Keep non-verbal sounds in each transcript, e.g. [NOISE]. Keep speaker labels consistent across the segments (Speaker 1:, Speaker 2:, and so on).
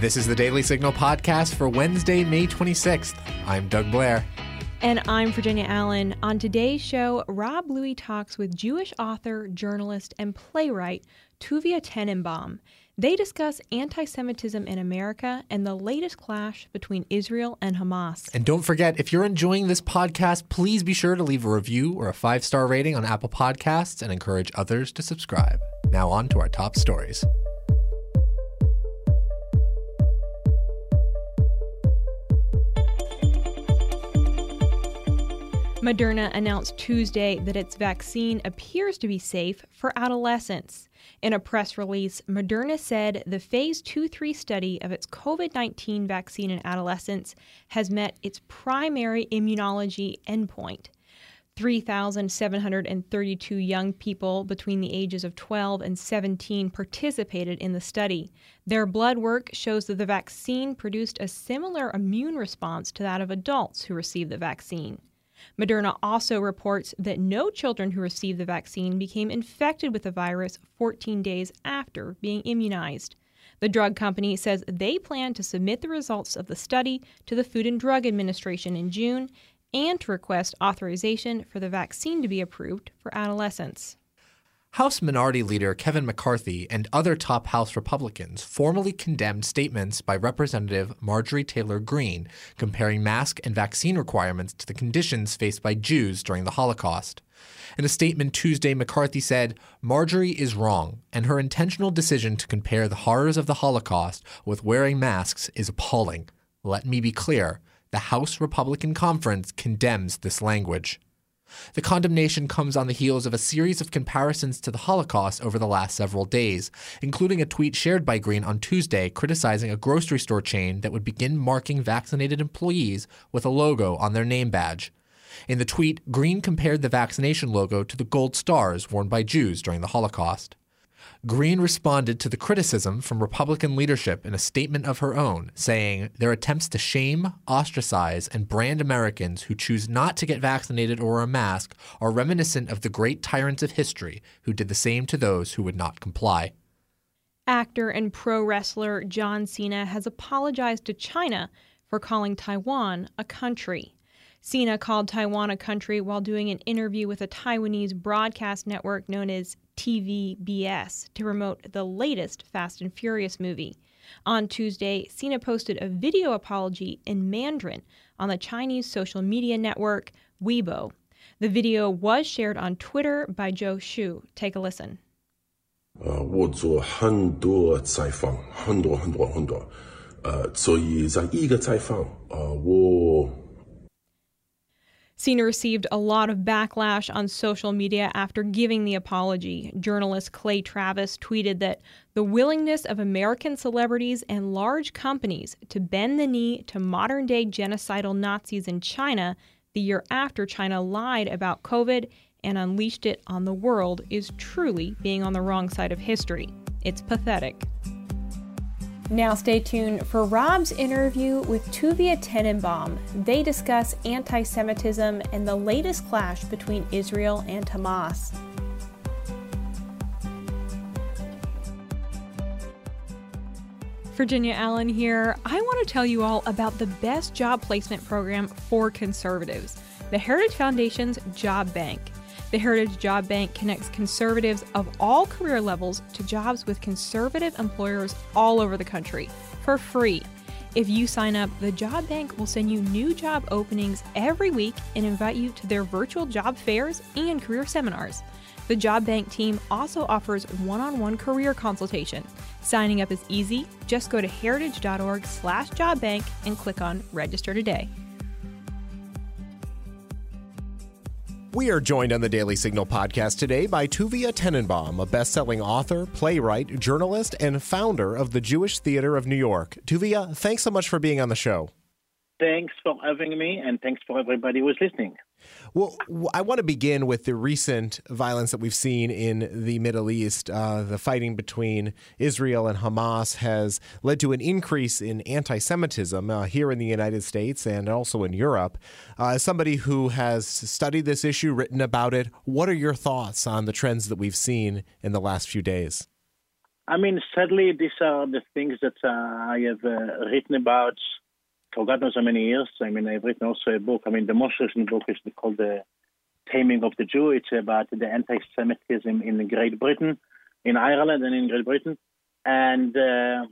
Speaker 1: This is the Daily Signal podcast for Wednesday, May 26th. I'm Doug Blair.
Speaker 2: And I'm Virginia Allen. On today's show, Rob Bluey talks with Jewish author, journalist, and playwright Tuvia Tenenbom. They discuss anti Semitism in America and the latest clash between Israel and Hamas.
Speaker 1: And don't forget, if you're enjoying this podcast, please be sure to leave a review or a five star rating on Apple Podcasts and encourage others to subscribe. Now, on to our top stories.
Speaker 2: Moderna announced Tuesday that its vaccine appears to be safe for adolescents. In a press release, Moderna said the phase 2 3 study of its COVID 19 vaccine in adolescents has met its primary immunology endpoint. 3,732 young people between the ages of 12 and 17 participated in the study. Their blood work shows that the vaccine produced a similar immune response to that of adults who received the vaccine. Moderna also reports that no children who received the vaccine became infected with the virus 14 days after being immunized. The drug company says they plan to submit the results of the study to the Food and Drug Administration in June and to request authorization for the vaccine to be approved for adolescents.
Speaker 1: House Minority Leader Kevin McCarthy and other top House Republicans formally condemned statements by Representative Marjorie Taylor Greene comparing mask and vaccine requirements to the conditions faced by Jews during the Holocaust. In a statement Tuesday, McCarthy said, Marjorie is wrong, and her intentional decision to compare the horrors of the Holocaust with wearing masks is appalling. Let me be clear the House Republican Conference condemns this language. The condemnation comes on the heels of a series of comparisons to the Holocaust over the last several days, including a tweet shared by Greene on Tuesday criticizing a grocery store chain that would begin marking vaccinated employees with a logo on their name badge. In the tweet, Greene compared the vaccination logo to the gold stars worn by Jews during the Holocaust. Greene responded to the criticism from Republican leadership in a statement of her own, saying their attempts to shame, ostracize, and brand Americans who choose not to get vaccinated or wear a mask are reminiscent of the great tyrants of history who did the same to those who would not comply.
Speaker 2: Actor and pro wrestler John Cena has apologized to China for calling Taiwan a country. Cena called Taiwan a country while doing an interview with a Taiwanese broadcast network known as TVBS to promote the latest Fast and Furious movie. On Tuesday, Cena posted a video apology in Mandarin on the Chinese social media network Weibo. The video was shared on Twitter by Joe Shu. Take a listen.
Speaker 3: 呃，我做很多采访，很多很多很多，呃，所以在一个采访，呃，我
Speaker 2: Cena received a lot of backlash on social media after giving the apology. Journalist Clay Travis tweeted that the willingness of American celebrities and large companies to bend the knee to modern day genocidal Nazis in China the year after China lied about COVID and unleashed it on the world is truly being on the wrong side of history. It's pathetic. Now, stay tuned for Rob's interview with Tuvia Tenenbom. They discuss anti Semitism and the latest clash between Israel and Hamas. Virginia Allen here. I want to tell you all about the best job placement program for conservatives the Heritage Foundation's Job Bank. The Heritage Job Bank connects conservatives of all career levels to jobs with conservative employers all over the country for free. If you sign up, the Job Bank will send you new job openings every week and invite you to their virtual job fairs and career seminars. The Job Bank team also offers one-on-one career consultation. Signing up is easy. Just go to heritage.org/jobbank and click on register today.
Speaker 4: We are joined on the Daily Signal podcast today by Tuvia Tenenbom, a best-selling author, playwright, journalist, and founder of the Jewish Theater of New York. Tuvia, thanks so much for being on the show.
Speaker 5: Thanks for having me, and thanks for everybody who's listening.
Speaker 4: Well, I want to begin with the recent violence that we've seen in the Middle East. Uh, the fighting between Israel and Hamas has led to an increase in anti Semitism uh, here in the United States and also in Europe. Uh, as somebody who has studied this issue, written about it, what are your thoughts on the trends that we've seen in the last few days?
Speaker 5: I mean, sadly, these are the things that uh, I have uh, written about for God knows how many years. I mean, I've written also a book. I mean, the most recent book is called The Taming of the Jew. It's about the anti Semitism in Great Britain, in Ireland, and in Great Britain, and uh,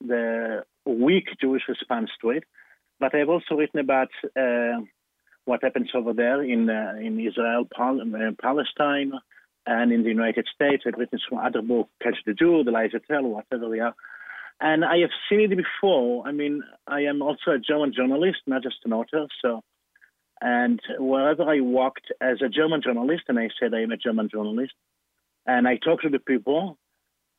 Speaker 5: the weak Jewish response to it. But I've also written about uh, what happens over there in uh, in Israel, Pal- uh, Palestine, and in the United States. I've written some other books, Catch the Jew, The Lies Tell, whatever they are. And I have seen it before. I mean, I am also a German journalist, not just an author. So, and wherever I walked as a German journalist, and I said I am a German journalist, and I talked to the people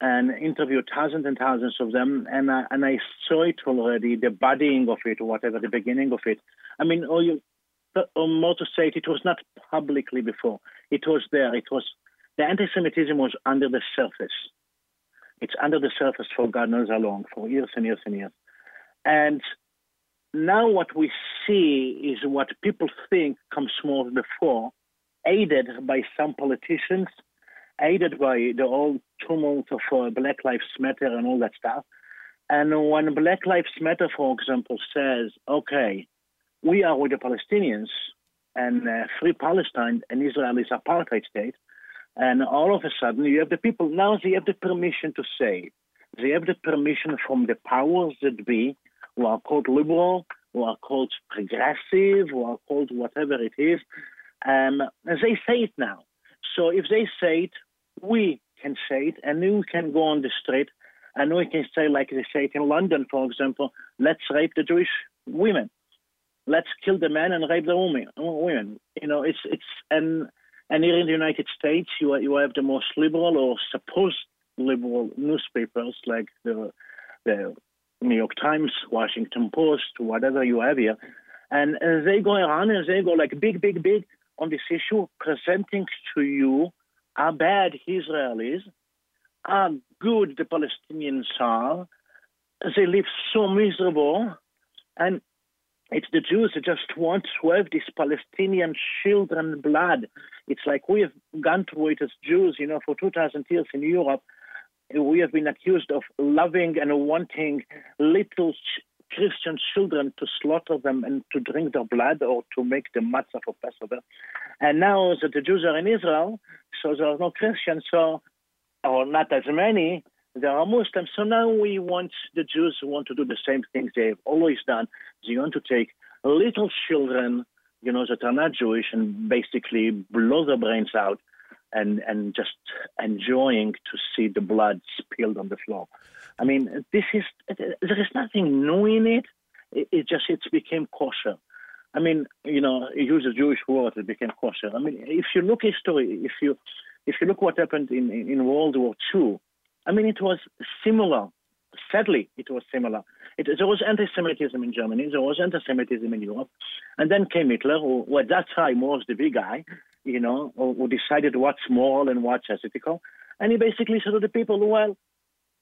Speaker 5: and interviewed thousands and thousands of them, and I, and I saw it already, the budding of it, or whatever, the beginning of it. I mean, or you, or um, more to say it, it was not publicly before. It was there. It was the anti-Semitism was under the surface. It's under the surface for God knows how long, for years and years and years. And now what we see is what people think comes more to the fore, aided by some politicians, aided by the whole tumult of uh, Black Lives Matter and all that stuff. And when Black Lives Matter, for example, says, okay, we are with the Palestinians and uh, free Palestine and Israel is apartheid state, and all of a sudden, you have the people, now they have the permission to say, they have the permission from the powers that be, who are called liberal, who are called progressive, who are called whatever it is. Um, and they say it now. So if they say it, we can say it, and we can go on the street, and we can say, like they say it in London, for example, let's rape the Jewish women. Let's kill the men and rape the women. Women, you know, it's it's and and here in the United States, you, you have the most liberal or supposed liberal newspapers like the, the New York Times, Washington Post, whatever you have here. And, and they go around and they go like big, big, big on this issue, presenting to you how bad Israel is, how good the Palestinians are. They live so miserable. And it's the Jews that just want to have this Palestinian children blood. It's like we have gone through it as Jews, you know, for 2,000 years in Europe. We have been accused of loving and wanting little ch- Christian children to slaughter them and to drink their blood or to make the matzah for Passover. And now that the Jews are in Israel, so there are no Christians, so or not as many, there are Muslims. So now we want the Jews want to do the same things they've always done. They want to take little children, you know, that are not Jewish and basically blow their brains out and and just enjoying to see the blood spilled on the floor. I mean, this is there is nothing new in it. It, it just it became kosher. I mean, you know, use a Jewish word, it became kosher. I mean, if you look history, if you if you look what happened in in World War II, I mean, it was similar. Sadly, it was similar. It, there was anti-Semitism in Germany. There was anti-Semitism in Europe, and then came Hitler, who, who at that time was the big guy, you know, who, who decided what's moral and what's ethical, and he basically said to the people, "Well,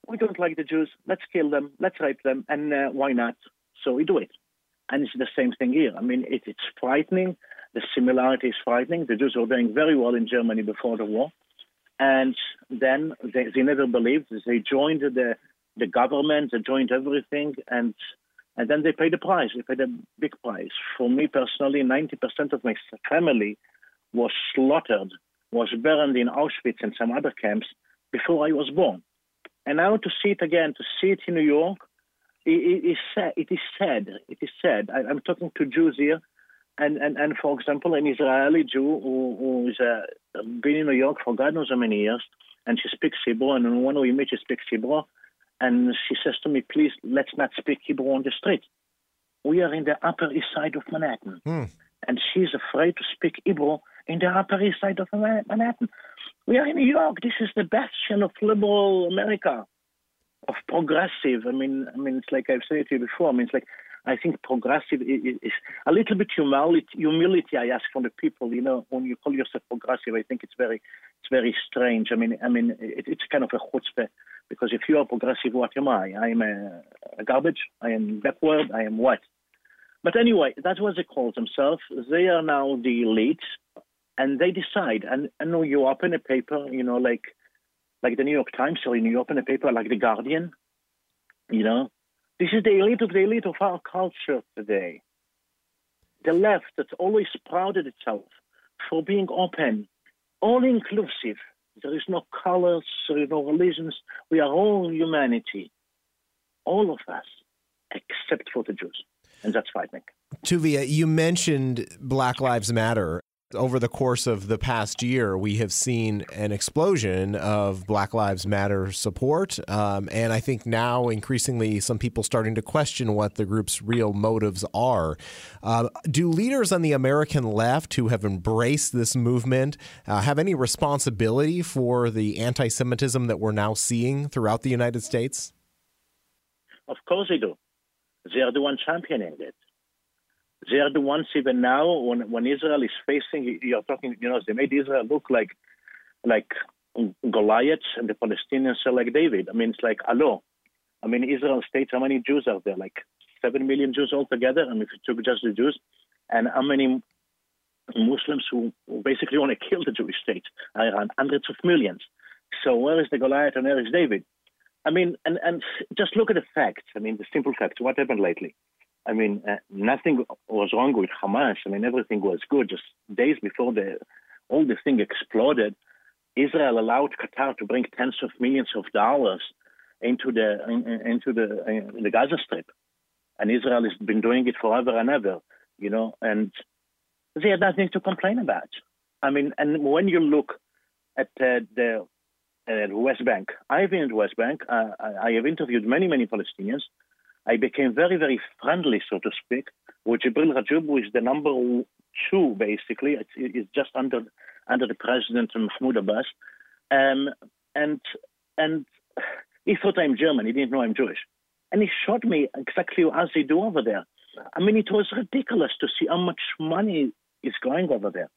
Speaker 5: we don't like the Jews. Let's kill them. Let's rape them, and uh, why not?" So we do it, and it's the same thing here. I mean, it, it's frightening. The similarity is frightening. The Jews were doing very well in Germany before the war and then they, they never believed. They joined the the government, they joined everything, and and then they paid the price. They paid a big price. For me personally, ninety percent of my family was slaughtered, was burned in Auschwitz and some other camps before I was born. And now to see it again, to see it in New York, it, it is sad. It is sad. It is sad. I, I'm talking to Jews here and, and, and for example, an Israeli Jew who, who is uh, been in New York for God knows how many years, and she speaks Hebrew, and when we meet, she speaks Hebrew, and she says to me, please, let's not speak Hebrew on the street. We are in the Upper East Side of Manhattan,
Speaker 4: Hmm.
Speaker 5: and she's afraid to speak Hebrew in the Upper East Side of Manhattan. We are in New York. This is the bastion of liberal America, of progressive. I mean, I mean, it's like I've said to you before. I mean, it's like I think progressive is, is a little bit humility. Humility, I ask from the people. You know, when you call yourself progressive, I think it's very, it's very strange. I mean, I mean, it, it's kind of a chutzpah because if you are progressive, what am I? I am a, a garbage. I am backward. I am what? But anyway, that's what they call themselves. They are now the elite, and they decide. And I know you open a paper, you know, like like the New York Times or you open a paper like the Guardian, you know, this is the elite of the elite of our culture today. The left that's always prided itself for being open, all inclusive. There is no colors, there is no religions. We are all humanity. All of us, except for the Jews. And that's frightening.
Speaker 4: Tuvia, you mentioned Black Lives Matter. Over the course of the past year, we have seen an explosion of Black Lives Matter support. Um, and I think now increasingly some people starting to question what the group's real motives are. Uh, do leaders on the American left who have embraced this movement uh, have any responsibility for the anti Semitism that we're now seeing throughout the United States?
Speaker 5: Of course they do. They are the ones championing it they are the ones even now when when Israel is facing you're talking you know they made Israel look like like Goliath and the Palestinians are like David. I mean it's like hello. I mean Israel states how many Jews are there? Like seven million Jews altogether. I mean if you took just the Jews and how many Muslims who basically want to kill the Jewish state around hundreds of millions. So where is the Goliath and where is David? I mean, and, and just look at the facts. I mean, the simple facts. What happened lately? I mean, uh, nothing was wrong with Hamas. I mean, everything was good. Just days before the all the thing exploded, Israel allowed Qatar to bring tens of millions of dollars into the in, into the in the Gaza Strip, and Israel has been doing it forever and ever. You know, and they had nothing to complain about. I mean, and when you look at uh, the uh, West Bank, I've been in the West Bank. Uh, I have interviewed many, many Palestinians. I became very, very friendly, so to speak, with Jibril Rajoub, who is the number two, basically. It's, it's just under under the president Mahmoud Abbas. Um, and and he thought I'm German. He didn't know I'm Jewish. And he showed me exactly as they do over there. I mean, it was ridiculous to see how much money is going over there.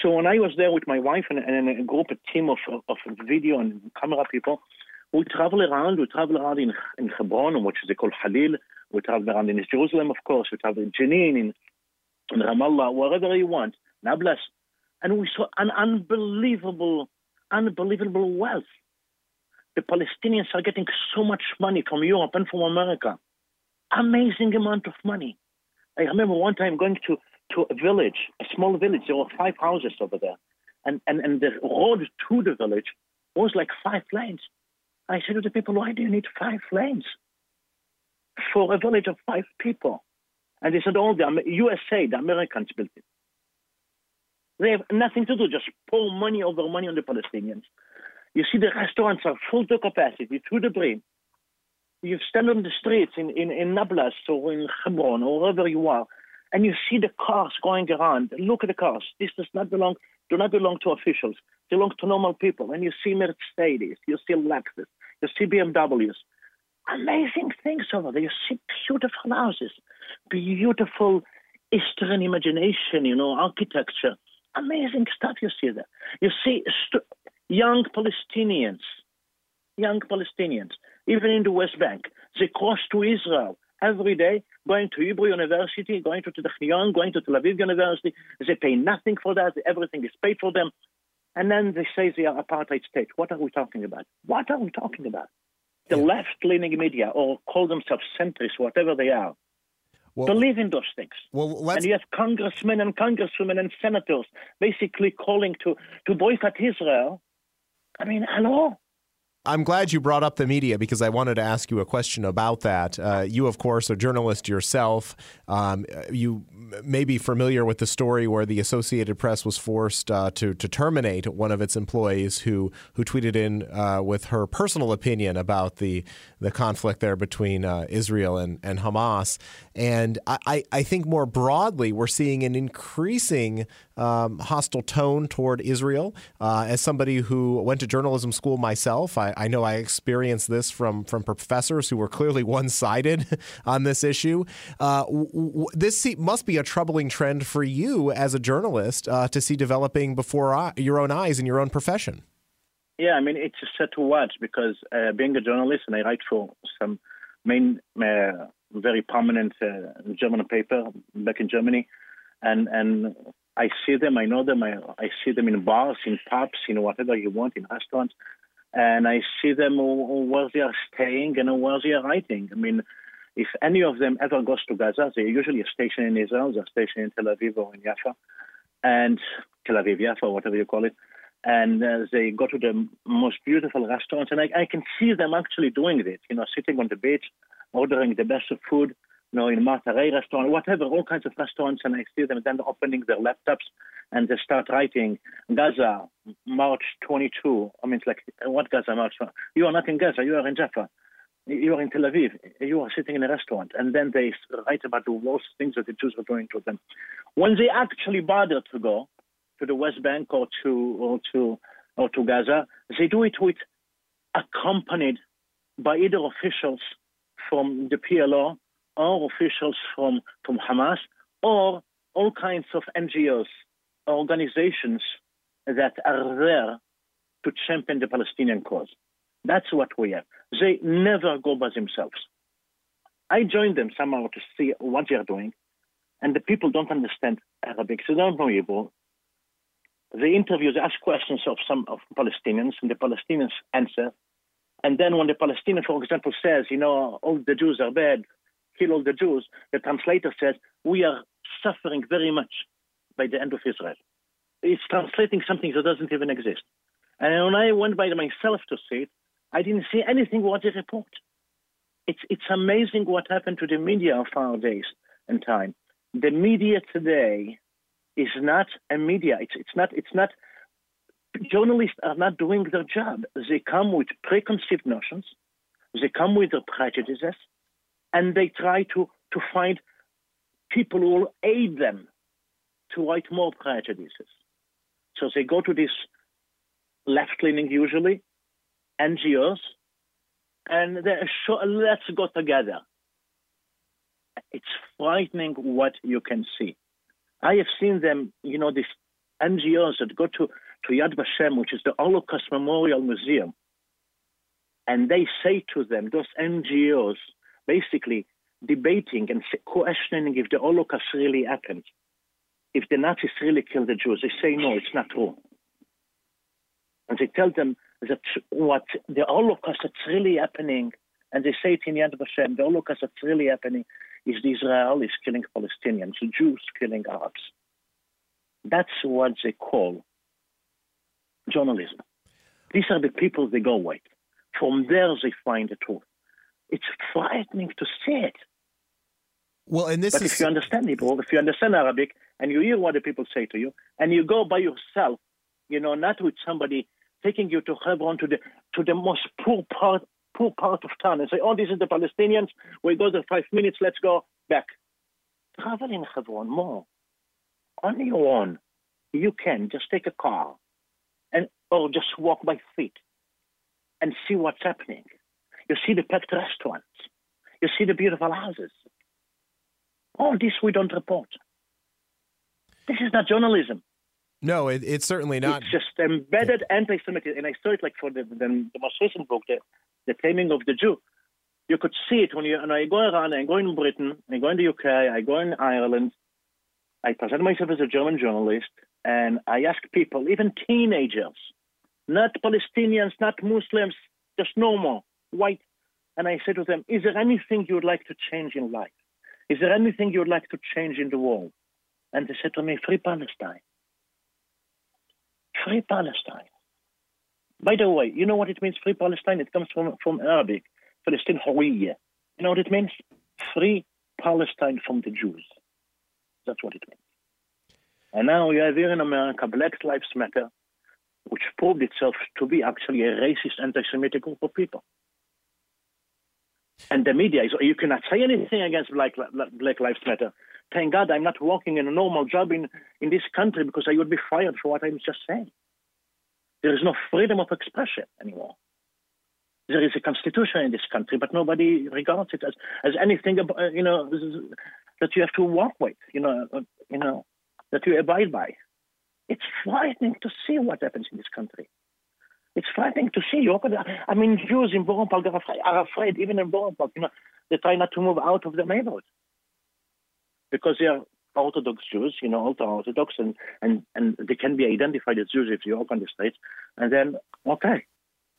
Speaker 5: So when I was there with my wife and, and a group, a team of, of video and camera people, we travel around. We travel around in, in Hebron, which is called Halil. We travel around in Jerusalem, of course. We travel in Jenin, in, in Ramallah, wherever you want, Nablus. And we saw an unbelievable, unbelievable wealth. The Palestinians are getting so much money from Europe and from America. Amazing amount of money. I remember one time going to, to a village, a small village. There were five houses over there. And, and, and the road to the village was like five lanes. I said to the people, why do you need five lanes for a village of five people? And they said, oh, the USA, the Americans built it. They have nothing to do, just pour money over money on the Palestinians. You see, the restaurants are full to capacity, to the brim. You stand on the streets in, in, in Nablus or in Hebron or wherever you are, and you see the cars going around. Look at the cars. This does not belong, do not belong to officials. Belong to normal people. And you see Mercedes, you see Lexus, you see BMWs. Amazing things over there. You see beautiful houses, beautiful Eastern imagination, you know, architecture. Amazing stuff you see there. You see st- young Palestinians, young Palestinians, even in the West Bank, they cross to Israel every day, going to Hebrew University, going to Technion, going to Tel Aviv University. They pay nothing for that. Everything is paid for them. And then they say they are apartheid state. What are we talking about? What are we talking about? The yeah. left-leaning media, or call themselves centrists, whatever they are, well, believe in those things.
Speaker 4: Well,
Speaker 5: and you have congressmen and congresswomen and senators basically calling to, to boycott Israel. I mean, hello?
Speaker 4: I'm glad you brought up the media because I wanted to ask you a question about that. Uh, you, of course, a journalist yourself. Um, you may be familiar with the story where the Associated Press was forced uh, to to terminate one of its employees who who tweeted in uh, with her personal opinion about the the conflict there between uh, Israel and, and Hamas. And I, I think more broadly, we're seeing an increasing um, hostile tone toward Israel. Uh, as somebody who went to journalism school myself, I, I, know I experienced this from from professors who were clearly one sided [LAUGHS] on this issue. Uh, w- w- this must be a troubling trend for you as a journalist uh, to see developing before your own eyes in your own profession.
Speaker 5: Yeah, I mean it's a set to watch because uh, being a journalist and I write for some main uh, very prominent uh, German paper back in Germany. And and I see them, I know them, I, I see them in bars, in pubs, in whatever you want, in restaurants, and I see them where they are staying and where they are writing. I mean, if any of them ever goes to Gaza, they're usually stationed in Israel, they're stationed in Tel Aviv or in Yafa, and Tel Aviv, Yafa, whatever you call it, and uh, they go to the most beautiful restaurants, and I, I can see them actually doing it, you know, sitting on the beach, ordering the best of food, you know, in Matarei restaurant, whatever, all kinds of restaurants, and I see them then opening their laptops and they start writing Gaza, March 22. I mean, it's like, what Gaza, March? You are not in Gaza, you are in Jaffa. You are in Tel Aviv. You are sitting in a restaurant. And then they write about the worst things that the Jews are doing to them. When they actually bother to go to the West Bank or to, or to, or to Gaza, they do it with accompanied by either officials from the PLO or officials from, from Hamas or all kinds of NGOs, organizations that are there to champion the Palestinian cause. That's what we have. They never go by themselves. I joined them somehow to see what they're doing, and the people don't understand Arabic, so they don't know Hebrew. They interview, they ask questions of some of Palestinians, and the Palestinians answer. And then when the Palestinian, for example, says, you know, all the Jews are bad, kill all the Jews, the translator says, we are suffering very much by the end of Israel. It's translating something that doesn't even exist. And when I went by myself to see it, I didn't see anything what they report. It's, it's amazing what happened to the media of our days and time. The media today is not a media. It's, it's not, it's not, journalists are not doing their job. They come with preconceived notions. They come with their prejudices and they try to, to find people who will aid them to write more prejudices. So they go to this left leaning usually, NGOs, and they're sure, let's go together. It's frightening what you can see. I have seen them, you know, these NGOs that go to, to Yad Vashem, which is the Holocaust Memorial Museum, and they say to them, those NGOs, basically debating and questioning if the Holocaust really happened, if the Nazis really killed the Jews. They say, no, it's not true. And they tell them that what the Holocaust that's really happening, and they say it in Yad Vashem, the Holocaust that's really happening is the Israelis killing Palestinians, the Jews killing Arabs. That's what they call journalism. These are the people they go with. From there, they find the truth. It's frightening to see it.
Speaker 4: Well, and this
Speaker 5: but
Speaker 4: is...
Speaker 5: if you understand Hebrew, if you understand Arabic, and you hear what the people say to you, and you go by yourself, you know, not with somebody taking you to Hebron to the to the most poor part poor part of town and say, "Oh, this is the Palestinians. We go there five minutes. Let's go back." Travel in Hebron more on your own. You can just take a car, or just walk by feet, and see what's happening. You see the packed restaurants. You see the beautiful houses. All this we don't report. This is not journalism.
Speaker 4: No, it, it's certainly not.
Speaker 5: It's just embedded anti-Semitism, and I saw it like for the, the, the most recent book, the, the Taming of the Jew. You could see it when you and I go around. I go in Britain, I go in the UK, I go in Ireland. I present myself as a German journalist, and I ask people, even teenagers, not Palestinians, not Muslims, just normal white, and I said to them, "Is there anything you would like to change in life? Is there anything you would like to change in the world?" And they said to me, "Free Palestine." Free Palestine. By the way, you know what it means, Free Palestine? It comes from, from Arabic, Palestine Hawiyya. You know what it means? Free Palestine from the Jews. That's what it means. And now you have here in America Black Lives Matter, which proved itself to be actually a racist, anti-Semitic group of people. And the media is, you cannot say anything against Black, Black Lives Matter. Thank God I'm not working in a normal job in, in this country because I would be fired for what I'm just saying. There is no freedom of expression anymore. There is a constitution in this country, but nobody regards it as, as anything, you know, that you have to work with, you know, you know, that you abide by. It's frightening to see what happens in this country. It's frightening to see. You open, I mean, Jews in Borough Park are afraid, are afraid, even in Borough Park, you know, they try not to move out of the neighborhood because they are Orthodox Jews, you know, ultra Orthodox, and, and, and they can be identified as Jews if you walk on the streets. And then, okay,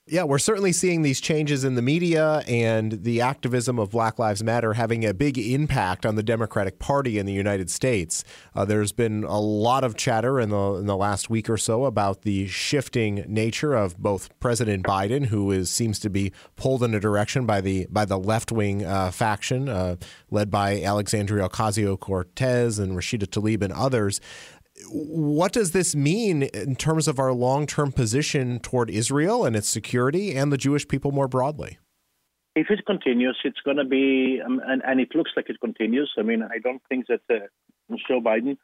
Speaker 4: yeah, we're certainly seeing these changes in the media and the activism of Black Lives Matter having a big impact on the Democratic Party in the United States. Uh, there's been a lot of chatter in the in the last week or so about the shifting nature of both President Biden, who is seems to be pulled in a direction by the by the left wing uh, faction uh, led by Alexandria Ocasio Cortez and Rashida Tlaib and others what does this mean in terms of our long term position toward Israel and its security and the Jewish people more broadly?
Speaker 5: If it continues, it's going to be, um, and, and, it looks like it continues. I mean, I don't think that uh, Joe Biden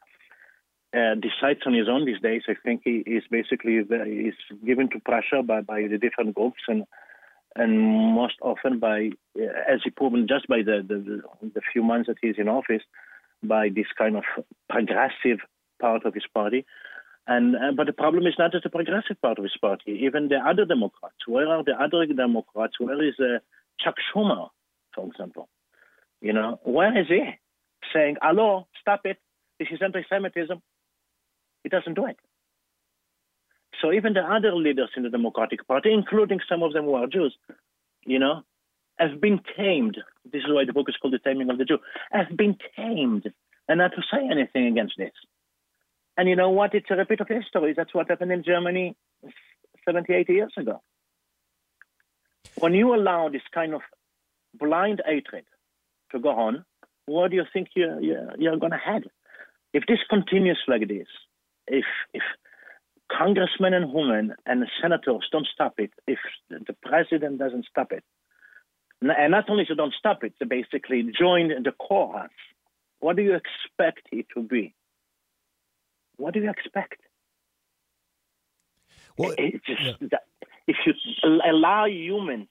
Speaker 5: uh, decides on his own these days. I think he is basically is given to pressure by, by the different groups and and most often by, uh, as he proven just by the, the, the few months that he's in office, by this kind of progressive part of his party. And uh, but the problem is not just the progressive part of his party. Even the other Democrats. Where are the other Democrats? Where is uh, Chuck Schumer, for example? You know, where is he saying, "Hello, stop it. This is anti-Semitism." He doesn't do it. So even the other leaders in the Democratic Party, including some of them who are Jews, you know, have been tamed. This is why the book is called The Taming of the Jew. Have been tamed and not to say anything against this. And you know what? It's a repeat of history. That's what happened in Germany 70, 80 years ago. When you allow this kind of blind hatred to go on, what do you think you're, you're, going to head? If this continues like this, if, if congressmen and women and senators don't stop it, if the president doesn't stop it, and not only to don't stop it, to basically join the chorus, what do you expect it to be? What do you expect? Well, it's just yeah. that if you allow humans,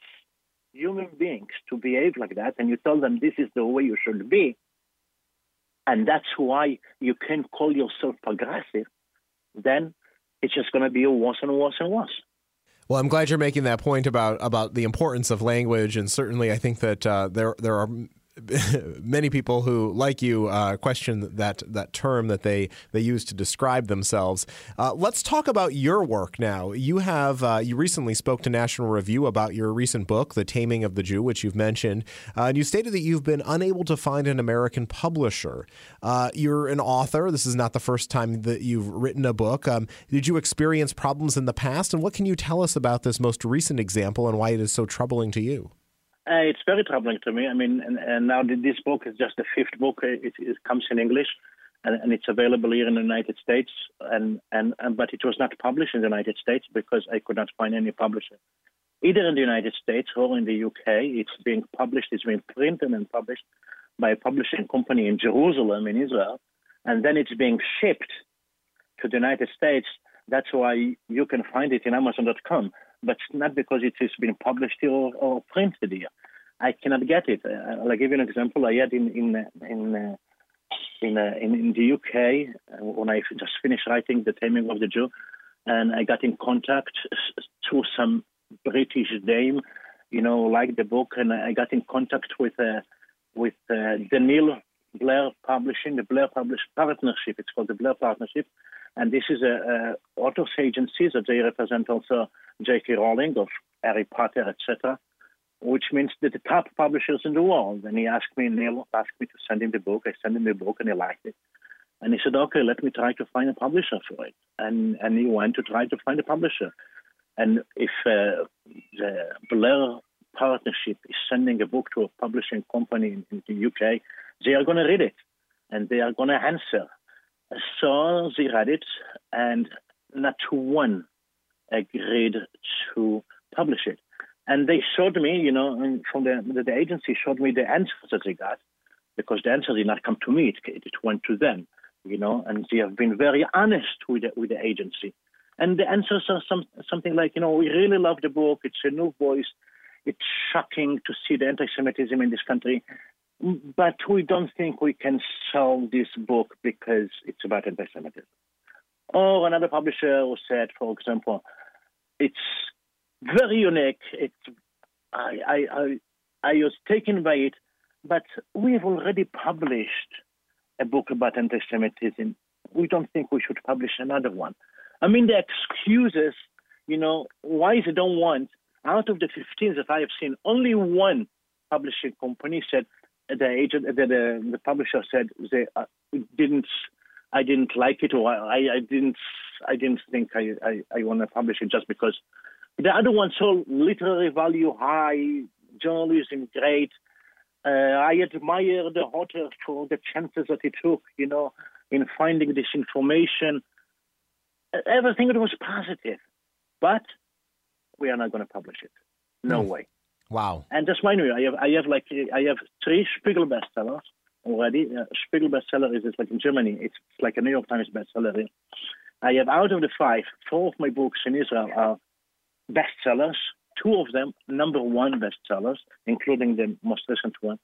Speaker 5: human beings, to behave like that, and you tell them this is the way you should be, and that's why you can call yourself progressive, then it's just going to be worse and worse and worse.
Speaker 4: Well, I'm glad you're making that point about about the importance of language, and certainly I think that uh, there there are [LAUGHS] many people who, like you, uh, question that that term that they they use to describe themselves. Uh, let's talk about your work now. You have uh, you recently spoke to National Review about your recent book, The Taming of the Jew, which you've mentioned, uh, and you stated that you've been unable to find an American publisher. Uh, you're an author. This is not the first time that you've written a book. Um, did you experience problems in the past, and what can you tell us about this most recent example and why it is so troubling to you?
Speaker 5: Uh, it's very troubling to me. I mean, and, and now this book is just the fifth book. It, it comes in English, and, and, it's available here in the United States. And, and, and but it was not published in the United States because I could not find any publisher, either in the United States or in the UK. It's being published. It's being printed and published by a publishing company in Jerusalem, in Israel, and then it's being shipped to the United States. That's why you can find it in Amazon.com but not because it has been published here or, or printed here. I cannot get it. Uh, I'll give you an example. I had in in in uh, in, uh, in, in the UK uh, when I just finished writing The Taming of the Jew, and I got in contact through some British dame, you know, like the book, and I got in contact with uh, with uh, Daniel Blair Publishing, the Blair Publish Partnership. It's called the Blair Partnership, and this is a, a authors agency that they represent also J.K. Rowling of Harry Potter, etc., which means that the top publishers in the world. And he asked me, Neil asked me to send him the book. I sent him the book, and he liked it. And he said, "Okay, let me try to find a publisher for it." And and he went to try to find a publisher. And if uh, the Blair Partnership is sending a book to a publishing company in, in the UK, they are going to read it and they are going to answer. So they read it, and not one agreed to publish it. And they showed me, you know, um, from the, the agency showed me the answers that they got, because the answers did not come to me; it, it went to them, you know. And they have been very honest with the, with the agency. And the answers are some, something like, you know, we really love the book. It's a new voice. It's shocking to see the anti-Semitism in this country, but we don't think we can sell this book because it's about anti-Semitism. Or another publisher who said, for example, it's very unique. It's I, I, I, I was taken by it, but we have already published a book about anti-Semitism, we don't think we should publish another one. I mean, the excuses, you know, why they don't want. Out of the 15 that I have seen, only one publishing company said the agent, the the, the publisher said they uh, didn't, I didn't like it, or I, I didn't, I didn't think I, I, I want to publish it just because. The other one saw literary value high, journalism great. Uh, I admire the author for the chances that he took, you know, in finding this information. Everything was positive, but we are not going to publish it. No
Speaker 4: Hmm.
Speaker 5: way.
Speaker 4: Wow.
Speaker 5: And just mind you, I have I have like I have three Spiegel bestsellers already. Uh, Spiegel bestseller is like in Germany. It's, it's like a New York Times bestseller. I have out of the five, four of my books in Israel are bestsellers. Two of them number one bestsellers, including the most recent one.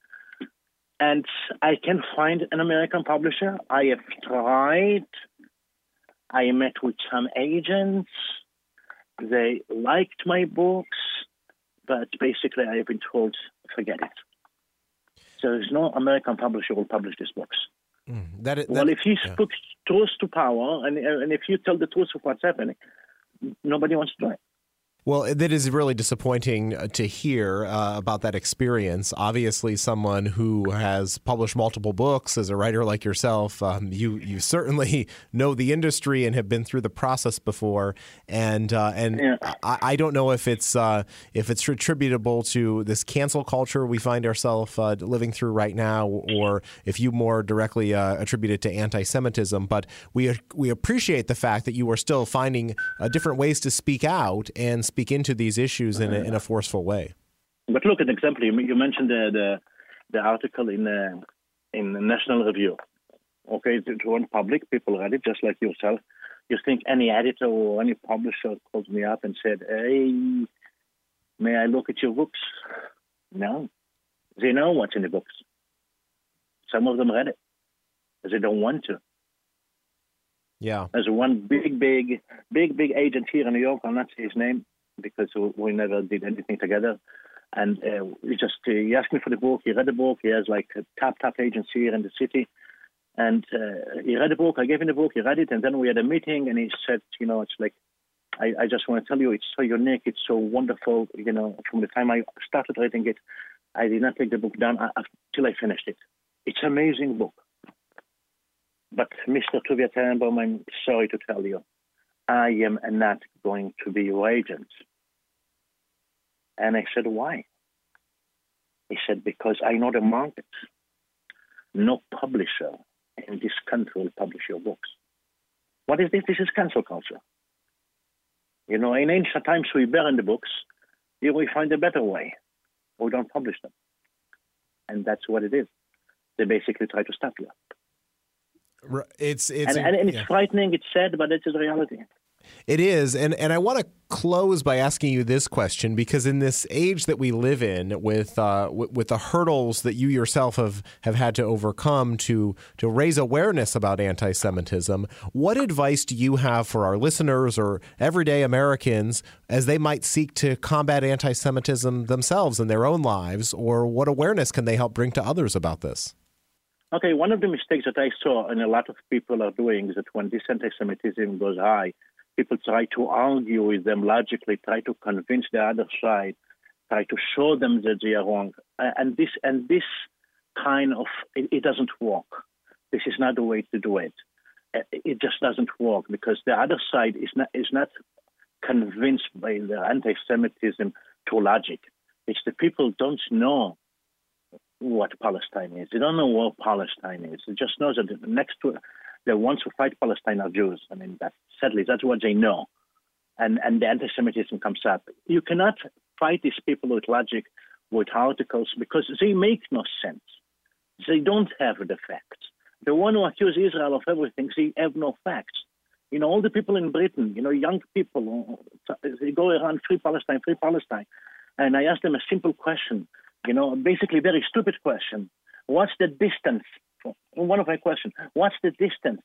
Speaker 5: And I can find an American publisher. I have tried. I met with some agents. They liked my books but basically I have been told, forget it. So there's no American publisher will publish these books.
Speaker 4: Mm, that, is-
Speaker 5: well, if you
Speaker 4: yeah.
Speaker 5: speak truth to power, and and if you tell the truth of what's happening, nobody wants to do it.
Speaker 4: Well, that is really disappointing uh, to hear uh, about that experience. Obviously, someone who has published multiple books as a writer like yourself, um, you you certainly [LAUGHS] know the industry and have been through the process before. And uh, and
Speaker 5: Yeah.
Speaker 4: I, I don't know if it's uh, if it's attributable to this cancel culture we find ourselves uh, living through right now, or if you more directly uh, attribute it to anti-Semitism. But we we appreciate the fact that you are still finding uh, different ways to speak out and speak into these issues in a, in a forceful way.
Speaker 5: But look at an example. You, you mentioned the, the the article in the in the National Review. Okay, it went public. People read it, just like yourself. You think any editor or any publisher called me up and said, "Hey, may I look at your books?" No, they know what's in the books. Some of them read it, they don't want to.
Speaker 4: Yeah.
Speaker 5: There's one big, big, big, big agent here in New York. I'll not say his name because we never did anything together. And uh, he just uh, he asked me for the book. He read the book. He has like a top top agents here in the city, and uh, he read the book. I gave him the book. He read it, and then we had a meeting. And he said, you know, it's like I, I just want to tell you, it's so unique. It's so wonderful. You know, from the time I started reading it, I did not take the book down until I finished it. It's an amazing book. But Mr. Tuvia Tenenbom, I'm sorry to tell you, I am not going to be your agent. And I said, why? He said, because I know the market. No publisher in this country will publish your books. What is this? This is cancel culture. You know, in ancient times we burn the books. Here we find a better way. We don't publish them. And that's what it is. They basically try to stop you.
Speaker 4: It's it's
Speaker 5: and, and, it's
Speaker 4: yeah.
Speaker 5: frightening, it's sad, but it is reality.
Speaker 4: It is, and and I want to close by asking you this question because in this age that we live in, with uh, w- with the hurdles that you yourself have have had to overcome to to raise awareness about anti-Semitism, what advice do you have for our listeners or everyday Americans as they might seek to combat anti-Semitism themselves in their own lives, or what awareness can they help bring to others about this?
Speaker 5: Okay, one of the mistakes that I saw and a lot of people are doing is that when this anti-Semitism goes high, people try to argue with them logically, try to convince the other side, try to show them that they are wrong, and this and this kind of it, it doesn't work. This is not the way to do it. It just doesn't work because the other side is not is not convinced by the anti-Semitism to logic. It's the people don't know what Palestine is. They don't know what Palestine is. They just know that the next to the ones who fight Palestine are Jews. I mean, that sadly, that's what they know. And and the anti-Semitism comes up. You cannot fight these people with logic, with articles, because they make no sense. They don't have the facts. The one who accuse Israel of everything, they have no facts. You know, all the people in Britain, you know, young people, uh, they go around free Palestine, free Palestine. And I ask them a simple question, you know, basically very stupid question. What's the distance? One of my questions, what's the distance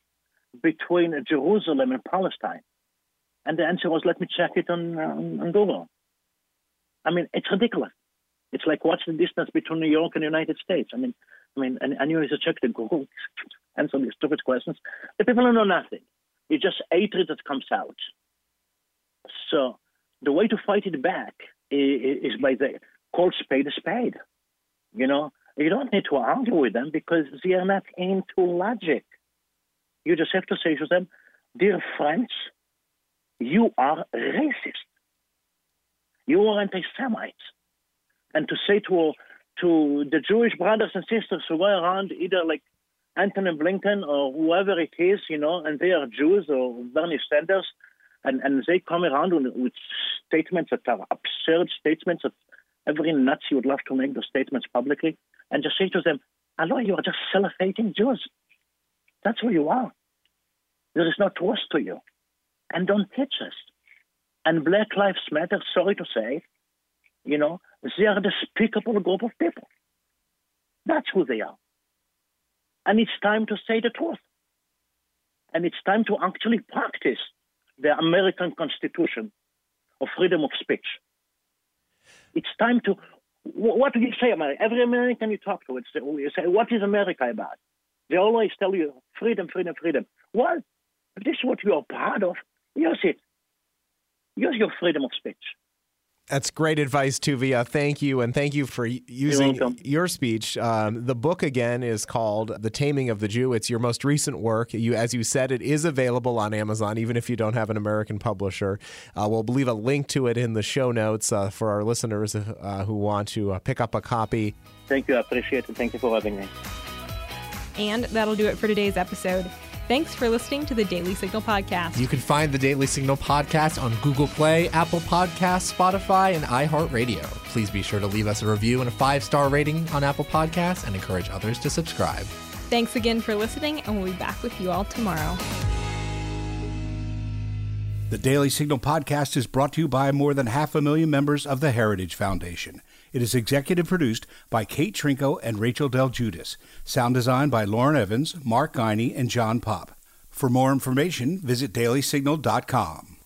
Speaker 5: between Jerusalem and Palestine? And the answer was, let me check it on, on, on Google. I mean, it's ridiculous. It's like what's the distance between New York and the United States? I mean, I mean, and, and you need to check the Google. [LAUGHS] answer these stupid questions. The people don't know nothing. It's just hatred that comes out. So the way to fight it back is, is by the call spade a spade. You know, you don't need to argue with them because they are not into logic. You just have to say to them, dear friends, you are racist. You are anti-Semites. And to say to to the Jewish brothers and sisters who go around either like Antony Blinken or whoever it is, you know, and they are Jews or Bernie Sanders, and, and they come around with, with statements that are absurd statements that every Nazi would love to make those statements publicly, and just say to them, hello, you are just self-hating Jews. That's who you are. There is no truth to you. And don't teach us. And Black Lives Matter, sorry to say, you know, they are a despicable group of people. That's who they are. And it's time to say the truth. And it's time to actually practice the American Constitution of freedom of speech. It's time to. What do you say, America? Every American you talk to, it's, you say, What is America about? They always tell you freedom, freedom, freedom. Well, if this is what you are proud of, use it. Use your freedom of speech.
Speaker 4: That's great advice, Tuvia. Thank you, and thank you for using your speech. Um, the book again is called "The Taming of the Jew." It's your most recent work. You, as you said, it is available on Amazon, even if you don't have an American publisher. Uh, we'll leave a link to it in the show notes uh, for our listeners uh, who want to uh, pick up a copy.
Speaker 5: Thank you. I appreciate it. Thank you for having me.
Speaker 2: And that'll do it for today's episode. Thanks for listening to the Daily Signal podcast.
Speaker 1: You can find the Daily Signal podcast on Google Play, Apple Podcasts, Spotify, and iHeartRadio. Please be sure to leave us a review and a five star rating on Apple Podcasts and encourage others to subscribe.
Speaker 2: Thanks again for listening, and we'll be back with you all tomorrow.
Speaker 6: The Daily Signal podcast is brought to you by more than half a million members of the Heritage Foundation. It is executive produced by Kate Trinko and Rachel Del Guidice. Sound design by Lauren Evans, Mark Guiney, and John Pop. For more information, visit dailysignal.com.